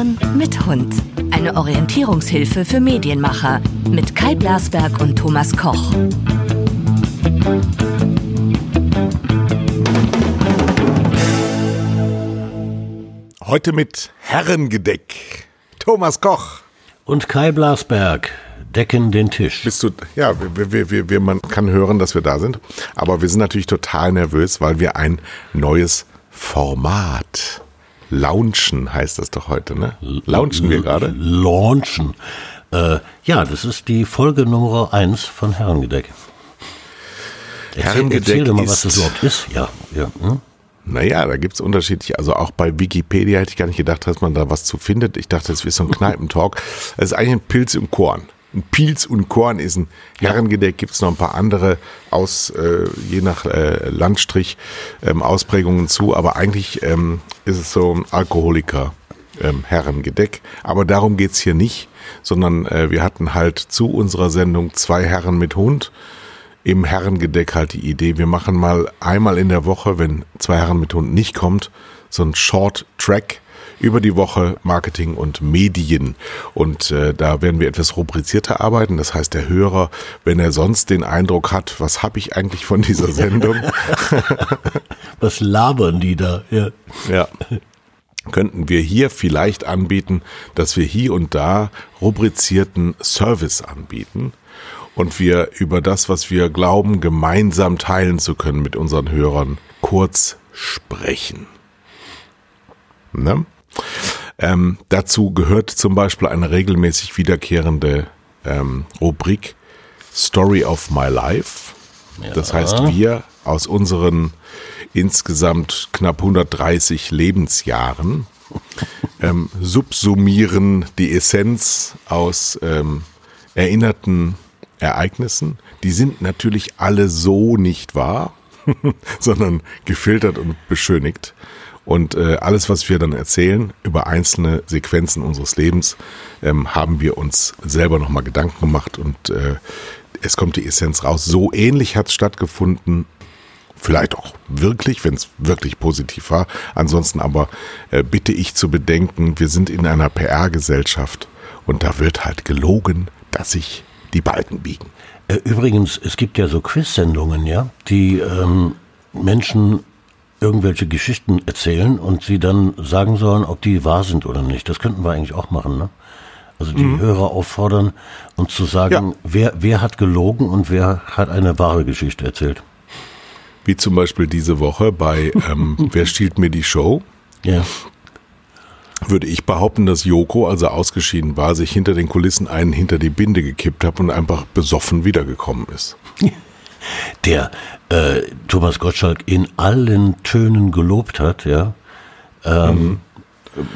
Hören mit Hund. Eine Orientierungshilfe für Medienmacher mit Kai Blasberg und Thomas Koch. Heute mit Herrengedeck. Thomas Koch. Und Kai Blasberg decken den Tisch. Bist du, ja, wir, wir, wir, wir, man kann hören, dass wir da sind. Aber wir sind natürlich total nervös, weil wir ein neues Format launchen, heißt das doch heute, ne? Launchen wir gerade? Launchen. Äh, ja, das ist die Folge Nummer 1 von Herrengedeck. Erzähl, Herrengedeck erzähl doch mal, was das überhaupt ist. Ja, ja. Hm? Naja, da gibt's unterschiedliche, also auch bei Wikipedia hätte ich gar nicht gedacht, dass man da was zu findet. Ich dachte, das wäre so ein Kneipentalk. Es ist eigentlich ein Pilz im Korn. Ein Pilz und Korn ist ein Herrengedeck, gibt's noch ein paar andere aus, äh, je nach äh, Landstrich ähm, Ausprägungen zu, aber eigentlich ähm, ist es so ein Alkoholiker ähm, Herrengedeck. Aber darum geht's hier nicht, sondern äh, wir hatten halt zu unserer Sendung zwei Herren mit Hund. Im Herrengedeck halt die Idee, wir machen mal einmal in der Woche, wenn zwei Herren mit Hund nicht kommt, so ein Short Track über die Woche Marketing und Medien. Und äh, da werden wir etwas rubrizierter arbeiten. Das heißt, der Hörer, wenn er sonst den Eindruck hat, was habe ich eigentlich von dieser Sendung, Was labern die da? Ja. ja, könnten wir hier vielleicht anbieten, dass wir hier und da rubrizierten Service anbieten und wir über das, was wir glauben, gemeinsam teilen zu können mit unseren Hörern, kurz sprechen. Ne? Ähm, dazu gehört zum Beispiel eine regelmäßig wiederkehrende ähm, Rubrik Story of My Life. Das heißt, wir aus unseren insgesamt knapp 130 Lebensjahren ähm, subsumieren die Essenz aus ähm, erinnerten Ereignissen. Die sind natürlich alle so nicht wahr, sondern gefiltert und beschönigt. Und äh, alles, was wir dann erzählen über einzelne Sequenzen unseres Lebens, ähm, haben wir uns selber nochmal Gedanken gemacht und äh, es kommt die Essenz raus. So ähnlich hat es stattgefunden vielleicht auch wirklich, wenn es wirklich positiv war. Ansonsten aber äh, bitte ich zu bedenken, wir sind in einer PR-Gesellschaft und da wird halt gelogen, dass sich die Balken biegen. Äh, Übrigens, es gibt ja so Quiz-Sendungen, ja, die ähm, Menschen irgendwelche Geschichten erzählen und sie dann sagen sollen, ob die wahr sind oder nicht. Das könnten wir eigentlich auch machen, ne? Also die Hörer auffordern, uns zu sagen, Mhm. Ja. wer, wer hat gelogen und wer hat eine wahre Geschichte erzählt. Wie zum Beispiel diese Woche bei ähm, Wer stiehlt mir die Show? Ja. Würde ich behaupten, dass Joko, als er ausgeschieden war, sich hinter den Kulissen einen hinter die Binde gekippt hat und einfach besoffen wiedergekommen ist. Der äh, Thomas Gottschalk in allen Tönen gelobt hat, ja. Ähm,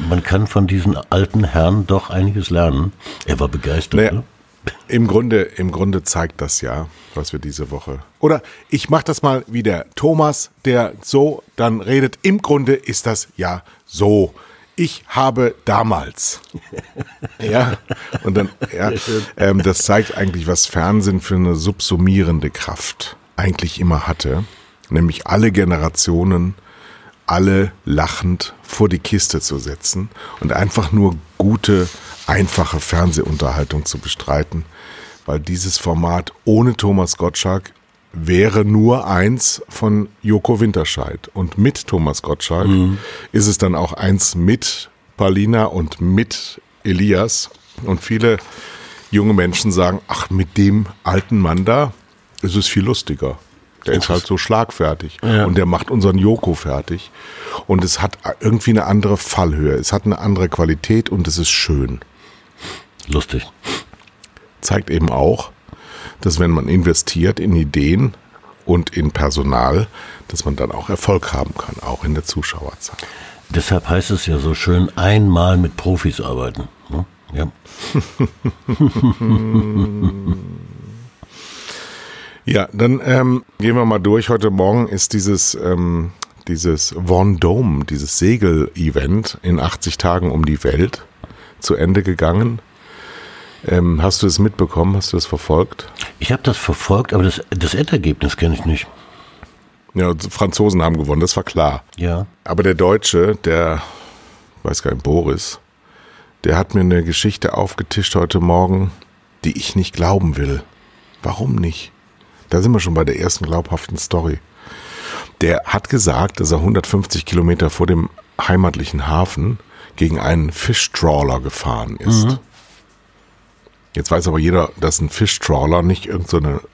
Man kann von diesen alten Herren doch einiges lernen. Er war begeistert. Naja, ne? im Grunde, im Grunde zeigt das ja, was wir diese Woche. Oder ich mache das mal wie der Thomas, der so dann redet. Im Grunde ist das ja so. Ich habe damals. ja, und dann, ja, ähm, das zeigt eigentlich, was Fernsehen für eine subsumierende Kraft eigentlich immer hatte. Nämlich alle Generationen alle lachend vor die Kiste zu setzen und einfach nur gute, einfache Fernsehunterhaltung zu bestreiten, weil dieses Format ohne Thomas Gottschalk wäre nur eins von Joko Winterscheid und mit Thomas Gottschalk ist es dann auch eins mit Paulina und mit Elias und viele junge Menschen sagen, ach, mit dem alten Mann da ist es viel lustiger. Der ist halt so schlagfertig Ja. und der macht unseren Joko fertig. Und es hat irgendwie eine andere Fallhöhe, es hat eine andere Qualität und es ist schön. Lustig. Zeigt eben auch, dass wenn man investiert in Ideen und in Personal, dass man dann auch Erfolg haben kann, auch in der Zuschauerzahl. Deshalb heißt es ja so schön, einmal mit Profis arbeiten. ne? Ja. Ja, dann ähm, gehen wir mal durch. Heute Morgen ist dieses, ähm, dieses Vendôme, dieses Segel-Event in 80 Tagen um die Welt zu Ende gegangen. Ähm, hast du es mitbekommen? Hast du es verfolgt? Ich habe das verfolgt, aber das, das Endergebnis kenne ich nicht. Ja, die Franzosen haben gewonnen, das war klar. Ja. Aber der Deutsche, der, weiß gar nicht, Boris, der hat mir eine Geschichte aufgetischt heute Morgen, die ich nicht glauben will. Warum nicht? Da sind wir schon bei der ersten glaubhaften Story. Der hat gesagt, dass er 150 Kilometer vor dem heimatlichen Hafen gegen einen Fischtrawler gefahren ist. Mhm. Jetzt weiß aber jeder, dass ein Fischtrawler nicht irgendeine so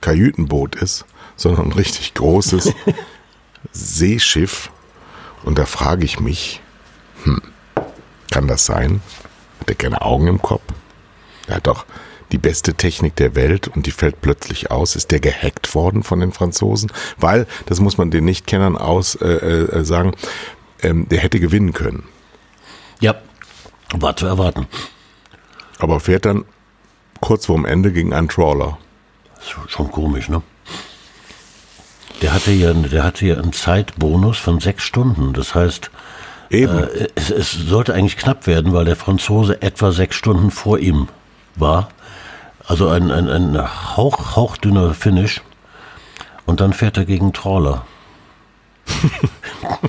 Kajütenboot ist, sondern ein richtig großes Seeschiff. Und da frage ich mich, hm, kann das sein? Hat er keine Augen im Kopf? Er hat doch die beste Technik der Welt und die fällt plötzlich aus. Ist der gehackt worden von den Franzosen? Weil, das muss man den Nichtkennern aus äh, äh, sagen, ähm, der hätte gewinnen können. Ja, war zu erwarten. Aber fährt dann kurz vorm Ende gegen einen Trawler. Schon komisch, ne? Der hatte ja, der hatte ja einen Zeitbonus von sechs Stunden. Das heißt. Äh, es, es sollte eigentlich knapp werden, weil der Franzose etwa sechs Stunden vor ihm war. Also ein, ein, ein hauch, hauchdünner Finish. Und dann fährt er gegen Trawler.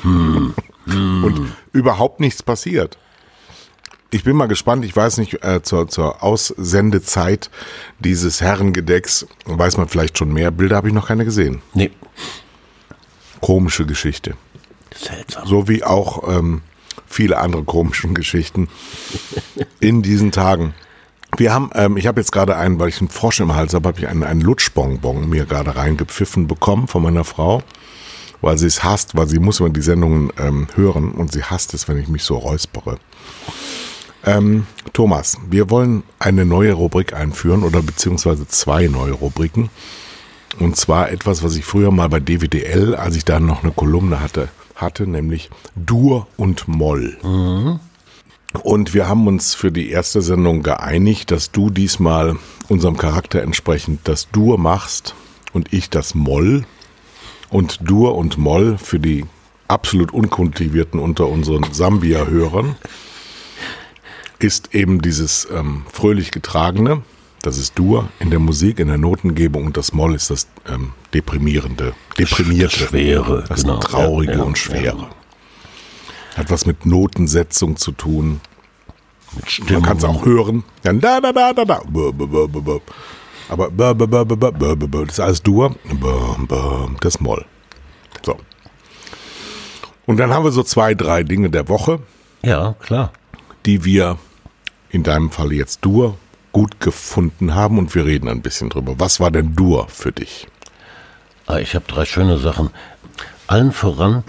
hm. Hm. Und überhaupt nichts passiert. Ich bin mal gespannt, ich weiß nicht, äh, zur, zur Aussendezeit dieses Herrengedecks weiß man vielleicht schon mehr. Bilder habe ich noch keine gesehen. Nee. Komische Geschichte. Seltsam. So wie auch ähm, viele andere komischen Geschichten in diesen Tagen. Wir haben, ähm, ich habe jetzt gerade einen, weil ich einen Frosch im Hals habe, habe ich einen, einen Lutschbonbon mir gerade reingepfiffen bekommen von meiner Frau, weil sie es hasst, weil sie muss immer die Sendungen ähm, hören und sie hasst es, wenn ich mich so räuspere. Ähm, Thomas, wir wollen eine neue Rubrik einführen oder beziehungsweise zwei neue Rubriken. Und zwar etwas, was ich früher mal bei DWDL, als ich da noch eine Kolumne hatte, hatte, nämlich Dur und Moll. Mhm. Und wir haben uns für die erste Sendung geeinigt, dass du diesmal unserem Charakter entsprechend das Dur machst und ich das Moll. Und Dur und Moll für die absolut unkultivierten unter unseren Sambia-Hörern ist eben dieses ähm, fröhlich getragene, das ist Dur in der Musik, in der Notengebung und das Moll ist das ähm, deprimierende, deprimierte, das Schwere, das genau. traurige ja, ja, und schwere. Ja. Hat was mit Notensetzung zu tun. Mit Man kann es auch hören. Ja, da, da, da, da, da. Aber das ist alles Dur, das Moll. So. Und dann haben wir so zwei, drei Dinge der Woche. Ja, klar. Die wir, in deinem Fall jetzt Dur, gut gefunden haben und wir reden ein bisschen drüber. Was war denn Dur für dich? Ah, ich habe drei schöne Sachen. Allen voran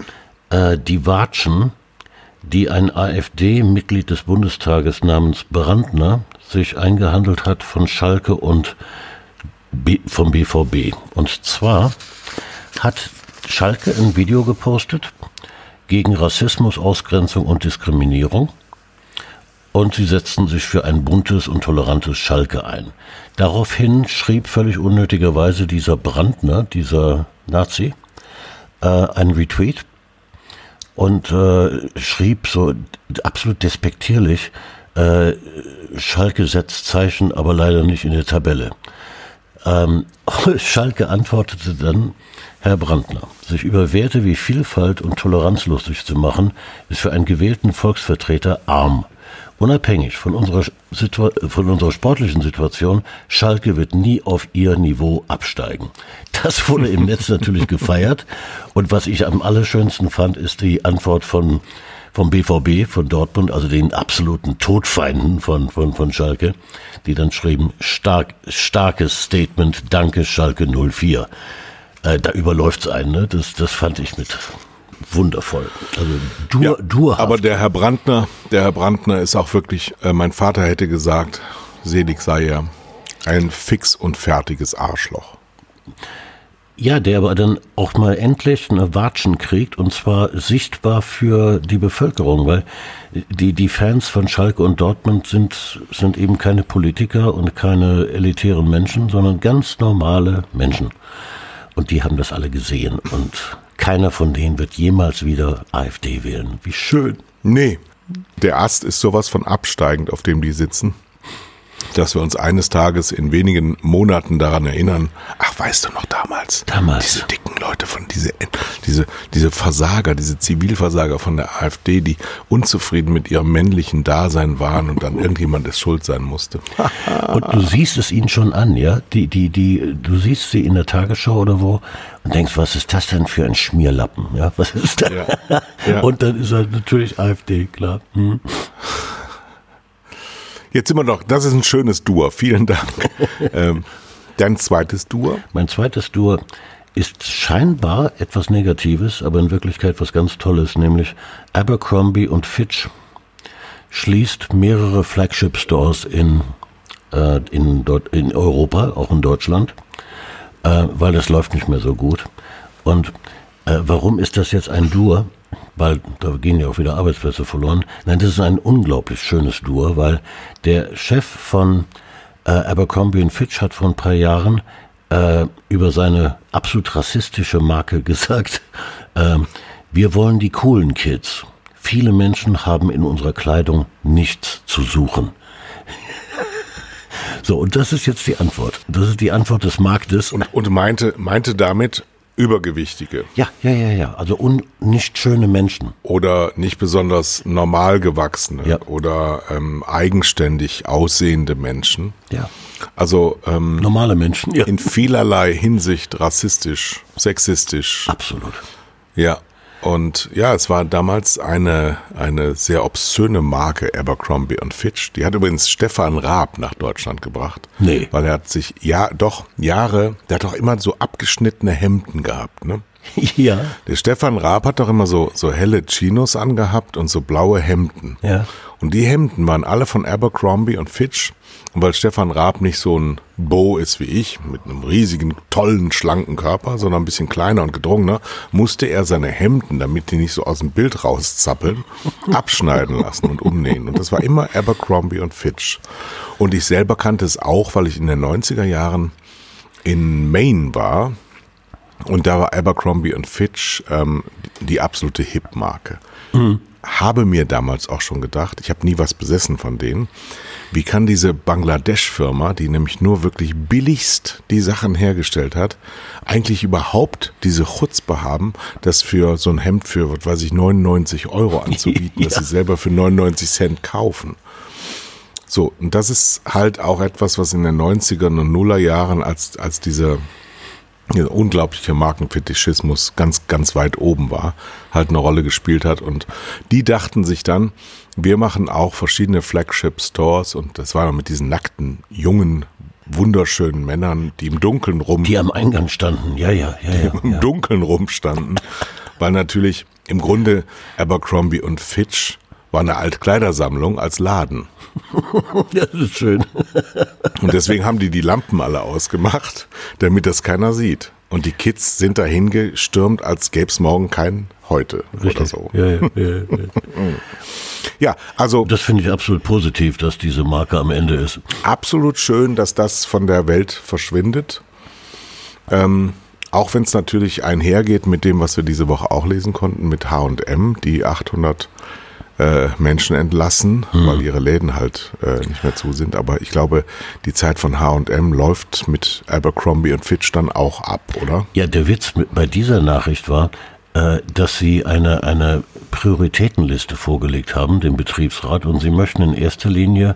äh, die Watschen die ein AfD-Mitglied des Bundestages namens Brandner sich eingehandelt hat von Schalke und B vom BVB. Und zwar hat Schalke ein Video gepostet gegen Rassismus, Ausgrenzung und Diskriminierung. Und sie setzten sich für ein buntes und tolerantes Schalke ein. Daraufhin schrieb völlig unnötigerweise dieser Brandner, dieser Nazi, äh, einen Retweet und äh, schrieb so absolut despektierlich, äh, Schalke setzt Zeichen, aber leider nicht in der Tabelle. Ähm, Schalke antwortete dann, Herr Brandner, sich über Werte wie Vielfalt und Toleranz lustig zu machen, ist für einen gewählten Volksvertreter arm. Unabhängig von unserer, von unserer sportlichen Situation, Schalke wird nie auf ihr Niveau absteigen. Das wurde im Netz natürlich gefeiert. Und was ich am allerschönsten fand, ist die Antwort von vom BVB, von Dortmund, also den absoluten Todfeinden von, von, von Schalke, die dann schrieben, stark, starkes Statement, danke Schalke 04. Äh, da überläuft's einen, ne? Das, das fand ich mit wundervoll. Also dur, ja, durhaft. Aber der Herr Brandner, der Herr Brandner ist auch wirklich, äh, mein Vater hätte gesagt, selig sei er, ein fix und fertiges Arschloch. Ja, der aber dann auch mal endlich eine Watschen kriegt und zwar sichtbar für die Bevölkerung, weil die, die Fans von Schalke und Dortmund sind, sind eben keine Politiker und keine elitären Menschen, sondern ganz normale Menschen. Und die haben das alle gesehen und keiner von denen wird jemals wieder AfD wählen. Wie schön. Nee, der Ast ist sowas von absteigend, auf dem die sitzen, dass wir uns eines Tages in wenigen Monaten daran erinnern, ach, weißt du noch damals? Damals. Diese dicken Leute von diese, diese, diese Versager, diese Zivilversager von der AfD, die unzufrieden mit ihrem männlichen Dasein waren und dann irgendjemand es schuld sein musste. Und du siehst es ihnen schon an, ja? Die, die, die, du siehst sie in der Tagesschau oder wo und denkst, was ist das denn für ein Schmierlappen? Ja, was ist das? Ja. Ja. Und dann ist halt natürlich AfD, klar. Hm. Jetzt sind wir noch, das ist ein schönes Dur, vielen Dank. ähm, dein zweites Dur? Mein zweites Dur ist scheinbar etwas Negatives, aber in Wirklichkeit was ganz Tolles, nämlich Abercrombie und Fitch schließt mehrere Flagship Stores in, äh, in, in Europa, auch in Deutschland, äh, weil das läuft nicht mehr so gut. Und äh, warum ist das jetzt ein Dur? Weil da gehen ja auch wieder Arbeitsplätze verloren. Nein, das ist ein unglaublich schönes Dur, weil der Chef von äh, Abercrombie Fitch hat vor ein paar Jahren äh, über seine absolut rassistische Marke gesagt, äh, wir wollen die coolen Kids. Viele Menschen haben in unserer Kleidung nichts zu suchen. So, und das ist jetzt die Antwort. Das ist die Antwort des Marktes. Und, und meinte, meinte damit, Übergewichtige. Ja, ja, ja, ja. Also un nicht schöne Menschen. Oder nicht besonders normal gewachsene ja. oder ähm, eigenständig aussehende Menschen. Ja. Also ähm, normale Menschen. Ja. In vielerlei Hinsicht rassistisch, sexistisch. Absolut. Ja. Und ja, es war damals eine, eine sehr obszöne Marke, Abercrombie und Fitch. Die hat übrigens Stefan Raab nach Deutschland gebracht. Nee. Weil er hat sich, ja, doch, Jahre, der hat doch immer so abgeschnittene Hemden gehabt, ne? Ja. Der Stefan Raab hat doch immer so, so helle Chinos angehabt und so blaue Hemden. Ja. Und die Hemden waren alle von Abercrombie und Fitch. Und weil Stefan Raab nicht so ein Bo ist wie ich, mit einem riesigen, tollen, schlanken Körper, sondern ein bisschen kleiner und gedrungener, musste er seine Hemden, damit die nicht so aus dem Bild rauszappeln, abschneiden lassen und umnähen. Und das war immer Abercrombie und Fitch. Und ich selber kannte es auch, weil ich in den 90er Jahren in Maine war. Und da war Abercrombie und Fitch ähm, die absolute Hip-Marke. Mhm. Habe mir damals auch schon gedacht, ich habe nie was besessen von denen, wie kann diese Bangladesch-Firma, die nämlich nur wirklich billigst die Sachen hergestellt hat, eigentlich überhaupt diese Chutzpe haben, das für so ein Hemd für, was weiß ich, 99 Euro anzubieten, ja. dass sie selber für 99 Cent kaufen? So, und das ist halt auch etwas, was in den 90ern und Nuller Jahren als, als diese ja, unglaubliche Markenfetischismus ganz, ganz weit oben war, halt eine Rolle gespielt hat. Und die dachten sich dann, wir machen auch verschiedene Flagship Stores und das war mit diesen nackten, jungen, wunderschönen Männern, die im Dunkeln rum. Die am Eingang standen, ja, ja, ja. ja Im ja. Dunkeln rumstanden. weil natürlich im Grunde Abercrombie und Fitch war eine Altkleidersammlung als Laden. das ist schön. Und deswegen haben die die Lampen alle ausgemacht, damit das keiner sieht. Und die Kids sind dahin gestürmt, als gäbe es morgen kein Heute Richtig. oder so. Ja, ja, ja, ja. ja also. Das finde ich absolut positiv, dass diese Marke am Ende ist. Absolut schön, dass das von der Welt verschwindet. Ähm, auch wenn es natürlich einhergeht mit dem, was wir diese Woche auch lesen konnten, mit H&M, die 800 äh, Menschen entlassen, hm. weil ihre Läden halt äh, nicht mehr zu sind. Aber ich glaube, die Zeit von H&M läuft mit Abercrombie und Fitch dann auch ab, oder? Ja, der Witz mit, bei dieser Nachricht war, äh, dass sie eine, eine Prioritätenliste vorgelegt haben, dem Betriebsrat, und sie möchten in erster Linie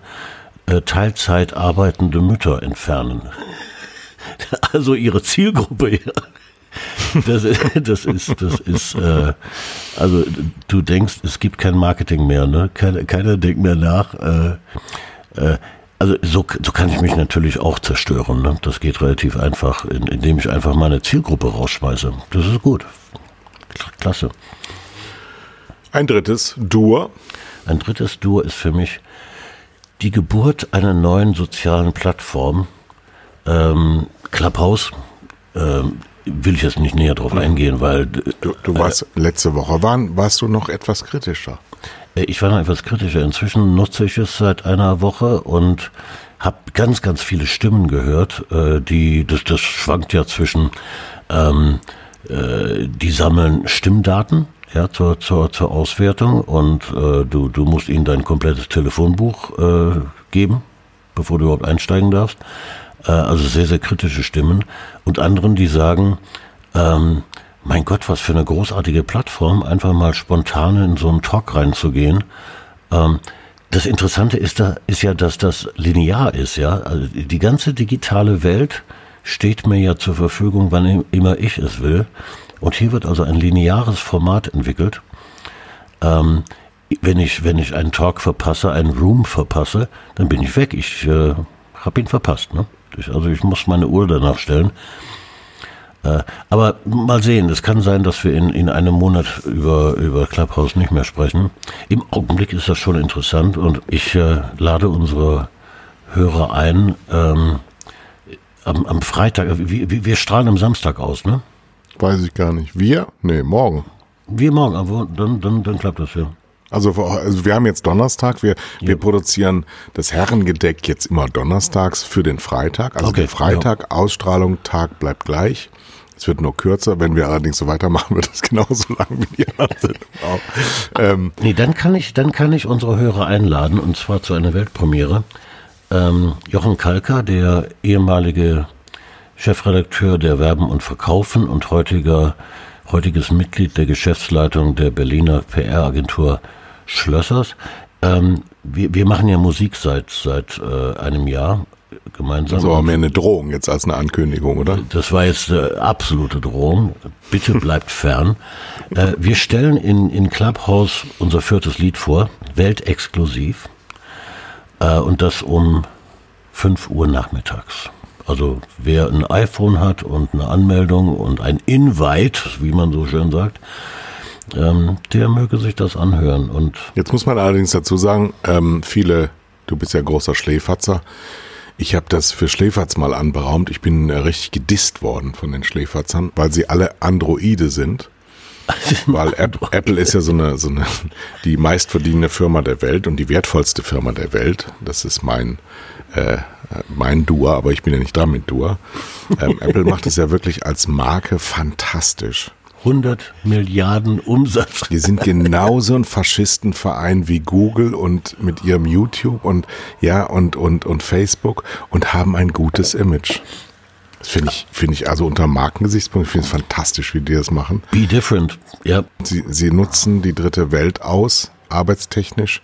äh, Teilzeit arbeitende Mütter entfernen. Also ihre Zielgruppe, ja. Das ist, das ist, das ist, äh, also du denkst, es gibt kein Marketing mehr, ne? Keiner, keiner denkt mehr nach. Äh, äh, also so, so kann ich mich natürlich auch zerstören. Ne? Das geht relativ einfach, indem ich einfach meine Zielgruppe rausschmeiße. Das ist gut. Klasse. Ein drittes Dur. Ein drittes Dur ist für mich die Geburt einer neuen sozialen Plattform. Ähm, Clubhouse. Ähm, will ich jetzt nicht näher drauf eingehen, weil. Du, du warst äh, letzte Woche, waren, warst du noch etwas kritischer? Äh, ich war noch etwas kritischer. Inzwischen nutze ich es seit einer Woche und habe ganz, ganz viele Stimmen gehört, äh, die, das, das schwankt ja zwischen, ähm, äh, die sammeln Stimmdaten, ja, zur, zur, zur Auswertung und äh, du, du musst ihnen dein komplettes Telefonbuch äh, geben, bevor du überhaupt einsteigen darfst. Äh, also sehr, sehr kritische Stimmen und anderen, die sagen, ähm, Mein Gott, was für eine großartige Plattform, einfach mal spontan in so einen Talk reinzugehen. Ähm, das Interessante ist da, ist ja, dass das linear ist, ja. Also die ganze digitale Welt steht mir ja zur Verfügung, wann immer ich es will. Und hier wird also ein lineares Format entwickelt. Ähm, wenn ich, wenn ich einen Talk verpasse, einen Room verpasse, dann bin ich weg. Ich äh, habe ihn verpasst. Ne? Ich, also ich muss meine Uhr danach stellen. Äh, aber mal sehen, es kann sein, dass wir in, in einem Monat über, über Clubhouse nicht mehr sprechen. Im Augenblick ist das schon interessant und ich äh, lade unsere Hörer ein, ähm, am, am Freitag, wir, wir strahlen am Samstag aus, ne? Weiß ich gar nicht. Wir? Nee, morgen. Wir morgen, aber dann, dann, dann klappt das ja. Also, also wir haben jetzt Donnerstag, wir, ja. wir produzieren das Herrengedeck jetzt immer donnerstags für den Freitag. Also okay, der Freitag, ja. Ausstrahlung, Tag bleibt gleich. Es wird nur kürzer. Wenn wir allerdings so weitermachen, wird es genauso lang wie die anderen auch. Ähm, nee, dann kann ich, dann kann ich unsere Hörer einladen und zwar zu einer Weltpremiere. Ähm, Jochen Kalker, der ehemalige Chefredakteur der Werben und Verkaufen und heutiger, heutiges Mitglied der Geschäftsleitung der Berliner PR-Agentur Schlössers. Ähm, wir, wir machen ja Musik seit, seit äh, einem Jahr gemeinsam. Das aber mehr eine Drohung jetzt als eine Ankündigung, oder? Das war jetzt eine absolute Drohung. Bitte bleibt fern. Äh, wir stellen in, in Clubhouse unser viertes Lied vor, weltexklusiv. Äh, und das um 5 Uhr nachmittags. Also wer ein iPhone hat und eine Anmeldung und ein Invite, wie man so schön sagt, ähm, der möge sich das anhören. Und Jetzt muss man allerdings dazu sagen, ähm, viele, du bist ja großer Schläferzer, ich habe das für Schläferz mal anberaumt. Ich bin äh, richtig gedisst worden von den Schläferzern, weil sie alle Androide sind. weil Apple, Apple ist ja so eine, so eine, die meistverdienende Firma der Welt und die wertvollste Firma der Welt. Das ist mein, äh, mein Dua, aber ich bin ja nicht dran mit Dua. Ähm, Apple macht es ja wirklich als Marke fantastisch. 100 Milliarden Umsatz. Die sind genauso ein Faschistenverein wie Google und mit ihrem YouTube und ja und und und Facebook und haben ein gutes Image. Das finde ich, finde ich also unter Markengesichtspunkt, finde ich es fantastisch, wie die das machen. Be different, ja. Sie, sie nutzen die dritte Welt aus, arbeitstechnisch.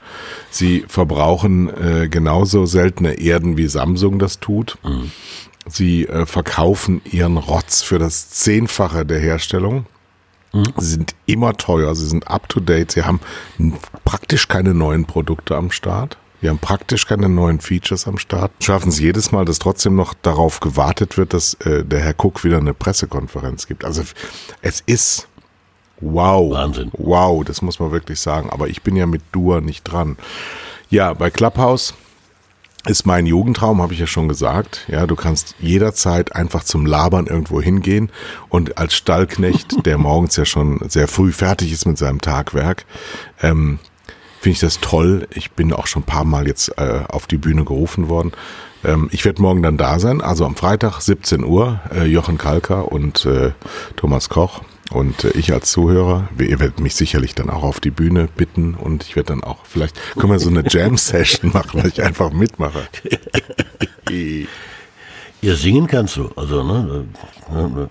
Sie verbrauchen äh, genauso seltene Erden, wie Samsung das tut. Mhm. Sie äh, verkaufen ihren Rotz für das Zehnfache der Herstellung. Mhm. Sie sind immer teuer, sie sind up to date, sie haben praktisch keine neuen Produkte am Start. Wir haben praktisch keine neuen Features am Start. Schaffen es jedes Mal, dass trotzdem noch darauf gewartet wird, dass äh, der Herr Cook wieder eine Pressekonferenz gibt. Also es ist wow. Wahnsinn. Wow, das muss man wirklich sagen. Aber ich bin ja mit Dua nicht dran. Ja, bei Clubhouse ist mein Jugendtraum, habe ich ja schon gesagt. Ja, du kannst jederzeit einfach zum Labern irgendwo hingehen und als Stallknecht, der morgens ja schon sehr früh fertig ist mit seinem Tagwerk, ähm, finde ich das toll. Ich bin auch schon ein paar Mal jetzt äh, auf die Bühne gerufen worden. Ähm, ich werde morgen dann da sein, also am Freitag 17 Uhr, äh, Jochen Kalker und äh, Thomas Koch. Und äh, ich als Zuhörer, ihr werdet mich sicherlich dann auch auf die Bühne bitten und ich werde dann auch, vielleicht können wir so eine Jam-Session machen, weil ich einfach mitmache. Ihr singen kannst du, also ne,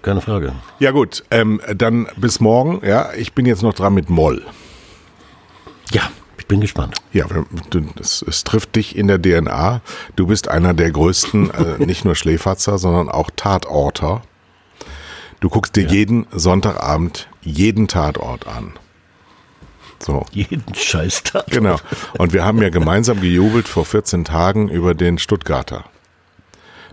keine Frage. Ja gut, ähm, dann bis morgen. Ja, ich bin jetzt noch dran mit Moll. Ja, ich bin gespannt. Ja, es, es trifft dich in der DNA. Du bist einer der größten, äh, nicht nur Schläferzer, sondern auch Tatorter. Du guckst dir ja. jeden Sonntagabend jeden Tatort an. So. Jeden Scheißtag. Genau. Und wir haben ja gemeinsam gejubelt vor 14 Tagen über den Stuttgarter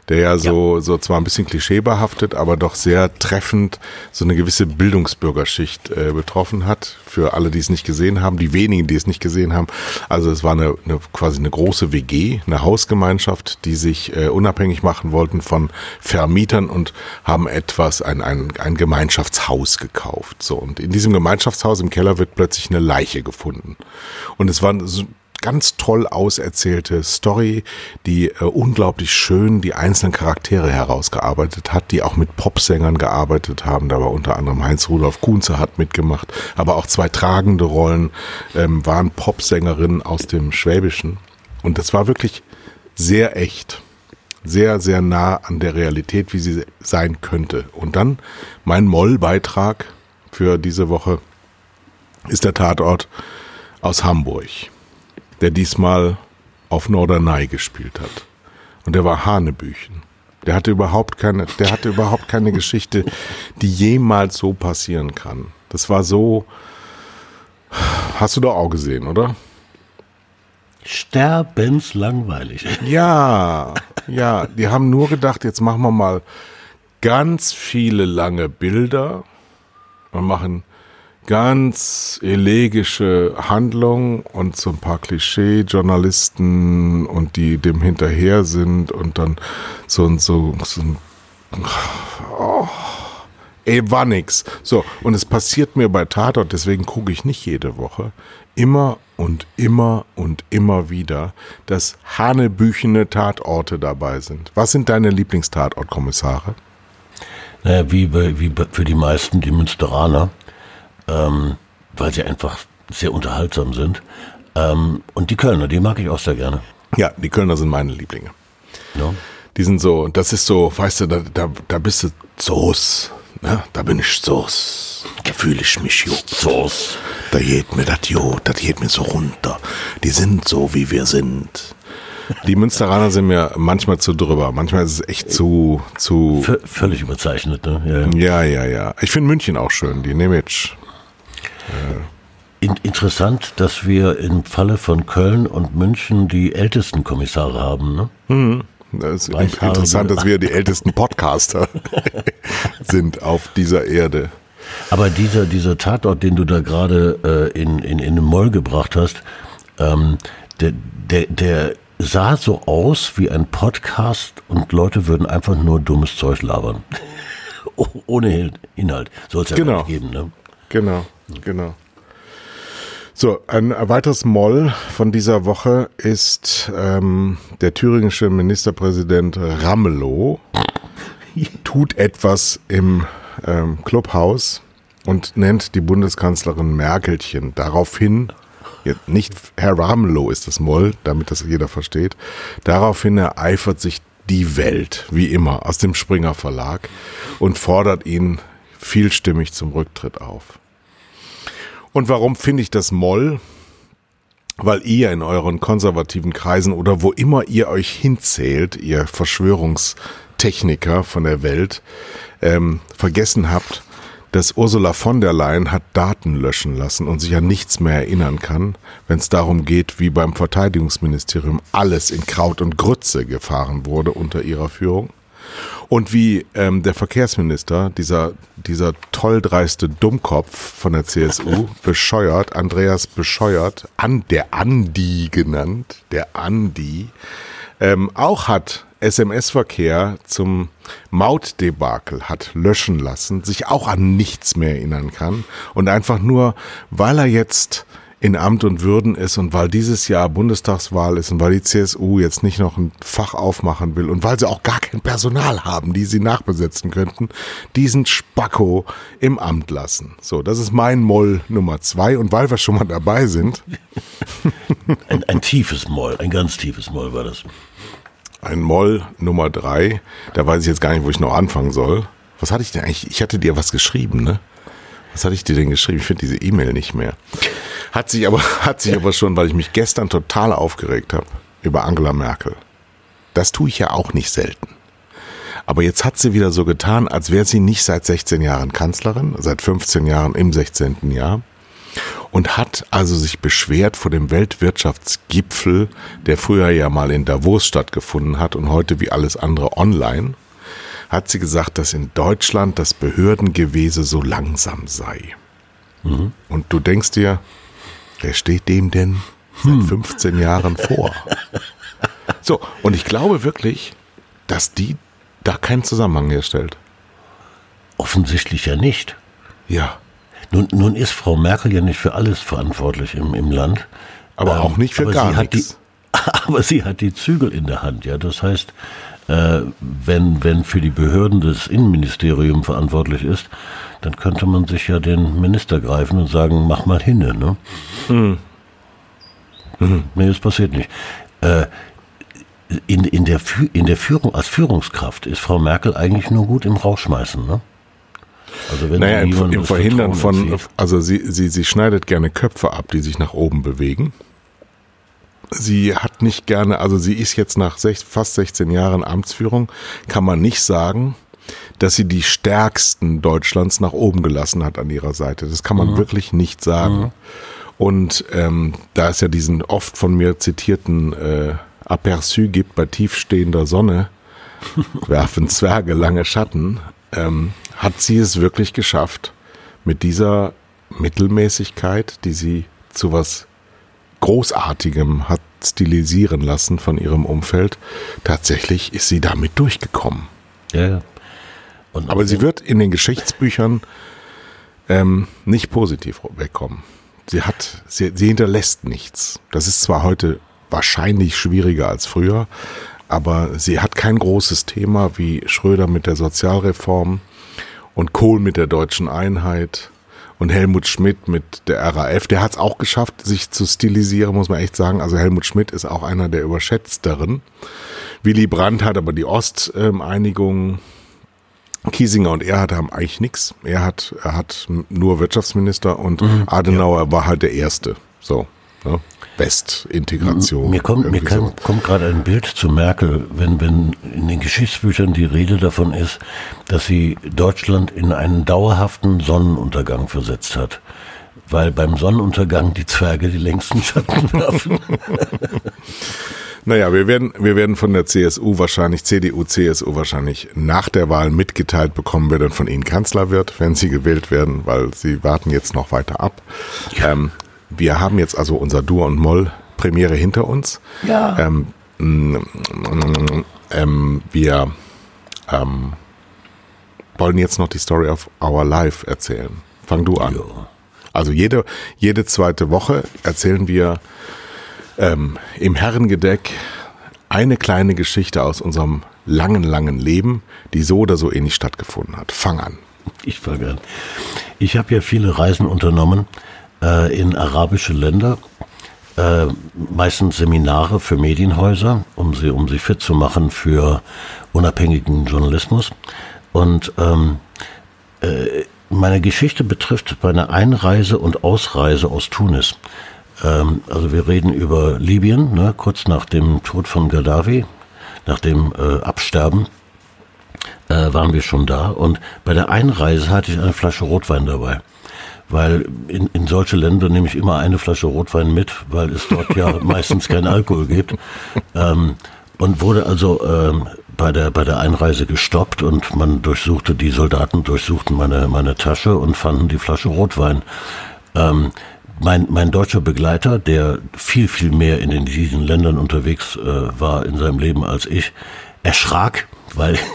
der ja so, ja. so zwar ein bisschen klischeebehaftet, aber doch sehr treffend so eine gewisse Bildungsbürgerschicht äh, betroffen hat. Für alle, die es nicht gesehen haben, die wenigen, die es nicht gesehen haben. Also es war eine, eine quasi eine große WG, eine Hausgemeinschaft, die sich äh, unabhängig machen wollten von Vermietern und haben etwas, ein, ein, ein Gemeinschaftshaus gekauft. So, und in diesem Gemeinschaftshaus im Keller wird plötzlich eine Leiche gefunden. Und es war so ganz toll auserzählte Story, die äh, unglaublich schön die einzelnen Charaktere herausgearbeitet hat, die auch mit Popsängern gearbeitet haben. Da war unter anderem Heinz-Rudolf Kunze hat mitgemacht, aber auch zwei tragende Rollen ähm, waren Popsängerinnen aus dem Schwäbischen. Und das war wirklich sehr echt. Sehr, sehr nah an der Realität, wie sie sein könnte. Und dann mein Moll-Beitrag für diese Woche ist der Tatort aus Hamburg, der diesmal auf Norderney gespielt hat. Und der war Hanebüchen. Der hatte überhaupt keine, der hatte überhaupt keine Geschichte, die jemals so passieren kann. Das war so, hast du doch auch gesehen, oder? Sterbenslangweilig. Ja, ja, die haben nur gedacht, jetzt machen wir mal ganz viele lange Bilder und machen ganz elegische Handlungen und so ein paar Klischee-Journalisten und die dem hinterher sind und dann so ein, so, so ein, oh, ey, war nix. So, und es passiert mir bei Tatort, deswegen gucke ich nicht jede Woche, immer und immer und immer wieder, dass hanebüchene Tatorte dabei sind. Was sind deine Lieblingstatortkommissare? Naja, wie, wie für die meisten die Münsteraner, ähm, weil sie einfach sehr unterhaltsam sind. Ähm, und die Kölner, die mag ich auch sehr gerne. Ja, die Kölner sind meine Lieblinge. Ja. Die sind so, das ist so, weißt du, da, da, da bist du Soße. Ne? Da bin ich Soße. Da fühle ich mich. Sauce. Da geht mir das gut, das geht mir so runter. Die sind so, wie wir sind. Die Münsteraner sind mir manchmal zu drüber. Manchmal ist es echt zu, zu. V völlig überzeichnet, ne? Ja, Ja, ja, ja. Ich finde München auch schön, die Nemec. In, interessant, dass wir im Falle von Köln und München die ältesten Kommissare haben, ne? Das ist Weißhaarige- interessant, dass wir die ältesten Podcaster sind auf dieser Erde. Aber dieser, dieser Tatort, den du da gerade äh, in, in, in den Moll gebracht hast, ähm, der, der, der sah so aus wie ein Podcast und Leute würden einfach nur dummes Zeug labern. Oh- Ohne Inhalt. Soll es ja Genau. gar nicht geben, ne? Genau, genau. So, ein weiteres Moll von dieser Woche ist ähm, der thüringische Ministerpräsident Ramelow tut etwas im ähm, Clubhaus und nennt die Bundeskanzlerin Merkelchen daraufhin, nicht Herr Ramelow ist das Moll, damit das jeder versteht, daraufhin ereifert sich die Welt, wie immer, aus dem Springer Verlag und fordert ihn vielstimmig zum Rücktritt auf. Und warum finde ich das Moll? Weil ihr in euren konservativen Kreisen oder wo immer ihr euch hinzählt, ihr Verschwörungstechniker von der Welt, ähm, vergessen habt, dass Ursula von der Leyen hat Daten löschen lassen und sich an nichts mehr erinnern kann, wenn es darum geht, wie beim Verteidigungsministerium alles in Kraut und Grütze gefahren wurde unter ihrer Führung. Und wie ähm, der Verkehrsminister, dieser, dieser tolldreiste Dummkopf von der CSU, bescheuert, Andreas bescheuert, an, der Andi genannt, der Andi, ähm, auch hat SMS-Verkehr zum Mautdebakel hat löschen lassen, sich auch an nichts mehr erinnern kann. Und einfach nur, weil er jetzt in Amt und Würden ist und weil dieses Jahr Bundestagswahl ist und weil die CSU jetzt nicht noch ein Fach aufmachen will und weil sie auch gar kein Personal haben, die sie nachbesetzen könnten, diesen Spacko im Amt lassen. So, das ist mein Moll Nummer zwei und weil wir schon mal dabei sind, Ein, ein tiefes Moll, ein ganz tiefes Moll war das. ein Moll Nummer drei, da weiß ich jetzt gar nicht, wo ich noch anfangen soll. Was hatte ich denn eigentlich? Ich hatte dir was geschrieben, ne? Was hatte ich dir denn geschrieben? Ich finde diese E-Mail nicht mehr. Hat sich aber, hat sich aber schon, weil ich mich gestern total aufgeregt habe über Angela Merkel. Das tue ich ja auch nicht selten. Aber jetzt hat sie wieder so getan, als wäre sie nicht seit 16 Jahren Kanzlerin, seit 15 Jahren im 16. Jahr. Und hat also sich beschwert vor dem Weltwirtschaftsgipfel, der früher ja mal in Davos stattgefunden hat und heute wie alles andere online, hat sie gesagt, dass in Deutschland das Behördengewese so langsam sei. Und du denkst dir, wer steht dem denn seit 15 Jahren vor? So, und ich glaube wirklich, dass die da keinen Zusammenhang herstellt. Offensichtlich ja nicht. Ja. Nun, nun ist Frau Merkel ja nicht für alles verantwortlich im, im Land. Aber Ähm, auch nicht für gar nichts. Die, aber sie hat die Zügel in der Hand, ja. Das heißt, äh, wenn, wenn für die Behörden das Innenministerium verantwortlich ist, dann könnte man sich ja den Minister greifen und sagen, mach mal hinne, ne? Hm. Nee, das passiert nicht. Äh, in, in, der, in der Führung, als Führungskraft ist Frau Merkel eigentlich nur gut im Rausschmeißen, ne? Also wenn naja, im, im Verhindern von, also sie, sie, sie schneidet gerne Köpfe ab, die sich nach oben bewegen. Sie hat nicht gerne, also sie ist jetzt nach sech, fast 16 Jahren Amtsführung, kann man nicht sagen, dass sie die stärksten Deutschlands nach oben gelassen hat an ihrer Seite. Das kann man mhm. wirklich nicht sagen. Mhm. Und ähm, da es ja diesen oft von mir zitierten äh, Aperçu gibt bei tiefstehender Sonne, werfen Zwerge lange Schatten, ähm, hat sie es wirklich geschafft, mit dieser Mittelmäßigkeit, die sie zu was Großartigem hat stilisieren lassen von ihrem Umfeld, tatsächlich ist sie damit durchgekommen. Ja, ja. Aber sie wird in den Geschichtsbüchern ähm, nicht positiv wegkommen. Sie hat, sie, sie hinterlässt nichts. Das ist zwar heute wahrscheinlich schwieriger als früher, aber sie hat kein großes Thema wie Schröder mit der Sozialreform und Kohl mit der deutschen Einheit und Helmut Schmidt mit der RAF. Der hat es auch geschafft, sich zu stilisieren, muss man echt sagen. Also Helmut Schmidt ist auch einer der überschätzteren. Willy Brandt hat aber die Osteinigung. Kiesinger und er haben eigentlich nichts. Er hat, er hat nur Wirtschaftsminister und mhm, Adenauer ja. war halt der Erste. So. Ne? Westintegration. Mir kommt, mir kann, so. kommt gerade ein Bild zu Merkel, wenn, wenn in den Geschichtsbüchern die Rede davon ist, dass sie Deutschland in einen dauerhaften Sonnenuntergang versetzt hat. Weil beim Sonnenuntergang die Zwerge die längsten Schatten werfen. Naja, wir werden, wir werden von der CSU wahrscheinlich, CDU, CSU wahrscheinlich nach der Wahl mitgeteilt bekommen, wer dann von ihnen Kanzler wird, wenn sie gewählt werden, weil sie warten jetzt noch weiter ab. Ja. Ähm, wir haben jetzt also unser Dur und Moll Premiere hinter uns. Ja. Ähm, ähm, wir ähm, wollen jetzt noch die Story of Our Life erzählen. Fang du an. Jo. Also jede, jede zweite Woche erzählen wir ähm, im Herrengedeck eine kleine Geschichte aus unserem langen, langen Leben, die so oder so ähnlich stattgefunden hat. Fang an. Ich fange an. Ich habe ja viele Reisen unternommen äh, in arabische Länder, äh, meistens Seminare für Medienhäuser, um sie, um sie fit zu machen für unabhängigen Journalismus. Und ähm, äh, meine Geschichte betrifft meine Einreise und Ausreise aus Tunis. Ähm, also wir reden über Libyen, ne, kurz nach dem Tod von Gaddafi, nach dem äh, Absterben äh, waren wir schon da. Und bei der Einreise hatte ich eine Flasche Rotwein dabei weil in, in solche Länder nehme ich immer eine Flasche Rotwein mit, weil es dort ja meistens keinen Alkohol gibt. Ähm, und wurde also ähm, bei der bei der Einreise gestoppt und man durchsuchte die Soldaten durchsuchten meine meine Tasche und fanden die Flasche Rotwein. Ähm, mein, mein deutscher Begleiter, der viel, viel mehr in diesen Ländern unterwegs äh, war in seinem Leben als ich, erschrak, weil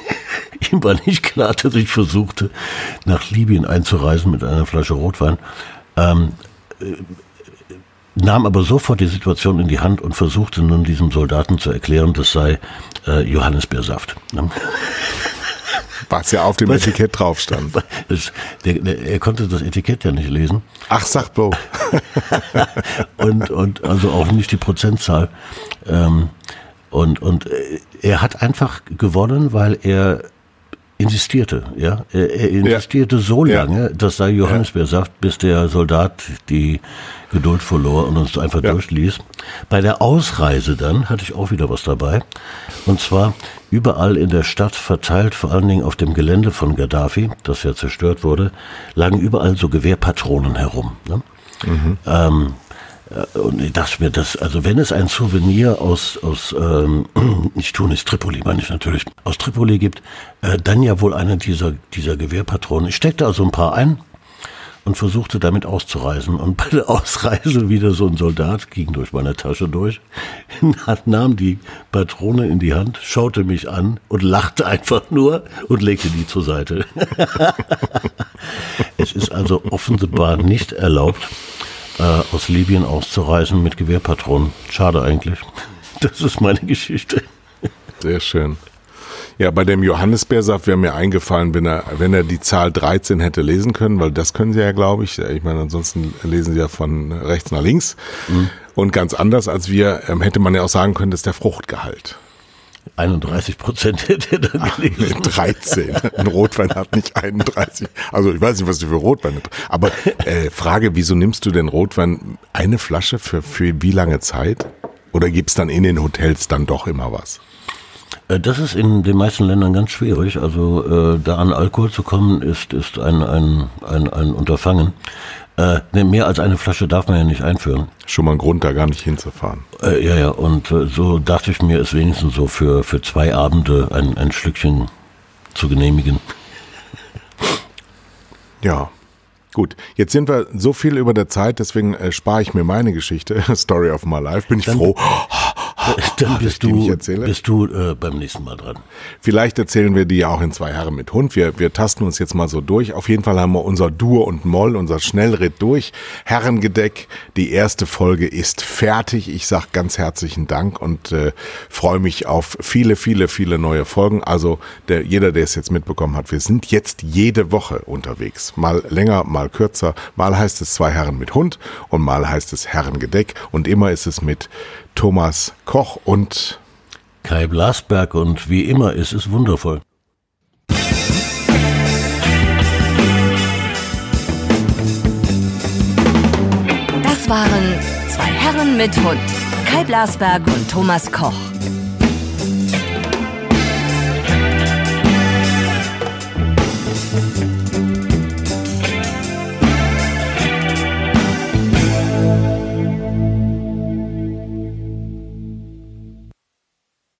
Ihm war nicht klar, dass ich versuchte, nach Libyen einzureisen mit einer Flasche Rotwein. Ähm, äh, nahm aber sofort die Situation in die Hand und versuchte nun diesem Soldaten zu erklären, das sei äh, Johannisbeersaft. Ne? Was ja auf dem Was, Etikett drauf stand. Das, der, der, er konnte das Etikett ja nicht lesen. Ach, sagt Bo. und, und also auch nicht die Prozentzahl. Ähm, und, und äh, er hat einfach gewonnen, weil er insistierte, ja. Er, er insistierte ja. so lange, ja. dass da Johannesbeer sagt, bis der Soldat die Geduld verlor und uns einfach ja. durchließ. Bei der Ausreise dann hatte ich auch wieder was dabei. Und zwar überall in der Stadt verteilt, vor allen Dingen auf dem Gelände von Gaddafi, das ja zerstört wurde, lagen überall so Gewehrpatronen herum. Ne? Mhm. Ähm, äh, und ich dachte mir, dass, also wenn es ein Souvenir aus, aus ähm, nicht Tunis, Tripoli meine ich natürlich, aus Tripoli gibt, äh, dann ja wohl eine dieser, dieser Gewehrpatronen. Ich steckte also ein paar ein und versuchte damit auszureisen. Und bei der Ausreise wieder so ein Soldat ging durch meine Tasche durch, nahm die Patrone in die Hand, schaute mich an und lachte einfach nur und legte die zur Seite. es ist also offenbar nicht erlaubt, äh, aus Libyen auszureisen mit Gewehrpatronen. Schade eigentlich. Das ist meine Geschichte. Sehr schön. Ja, bei dem Johannisbeersaft wäre mir eingefallen, wenn er, wenn er die Zahl 13 hätte lesen können, weil das können sie ja, glaube ich. Ich meine, ansonsten lesen sie ja von rechts nach links. Mhm. Und ganz anders als wir, ähm, hätte man ja auch sagen können, das ist der Fruchtgehalt. 31 Prozent hätte er dann gelesen. 13. Ein Rotwein hat nicht 31. Also ich weiß nicht, was du für Rotwein hast. Aber äh, Frage, wieso nimmst du denn Rotwein eine Flasche für, für wie lange Zeit? Oder gibt's dann in den Hotels dann doch immer was? Äh, Das ist in den meisten Ländern ganz schwierig. Also äh, da an Alkohol zu kommen, ist, ist ein, ein, ein, ein Unterfangen. Äh, ne, mehr als eine Flasche darf man ja nicht einführen. Schon mal ein Grund, da gar nicht hinzufahren. Äh, ja, ja, und äh, so dachte ich mir, es wenigstens so für, für zwei Abende ein, ein Schlückchen zu genehmigen. Ja. Gut, jetzt sind wir so viel über der Zeit, deswegen äh, spare ich mir meine Geschichte, Story of my life. Bin ich Dann- froh. Dann ich bist du, bist du äh, beim nächsten Mal dran. Vielleicht erzählen wir die ja auch in zwei Herren mit Hund. Wir, wir tasten uns jetzt mal so durch. Auf jeden Fall haben wir unser Dur und Moll, unser Schnellritt durch. Herrengedeck, die erste Folge ist fertig. Ich sag ganz herzlichen Dank und äh, freue mich auf viele, viele, viele neue Folgen. Also der, jeder, der es jetzt mitbekommen hat, wir sind jetzt jede Woche unterwegs. Mal länger, mal kürzer. Mal heißt es zwei Herren mit Hund und mal heißt es Herrengedeck. Und immer ist es mit Thomas Koch und Kai Blasberg und wie immer, es ist wundervoll. Das waren zwei Herren mit Hund. Kai Blasberg und Thomas Koch.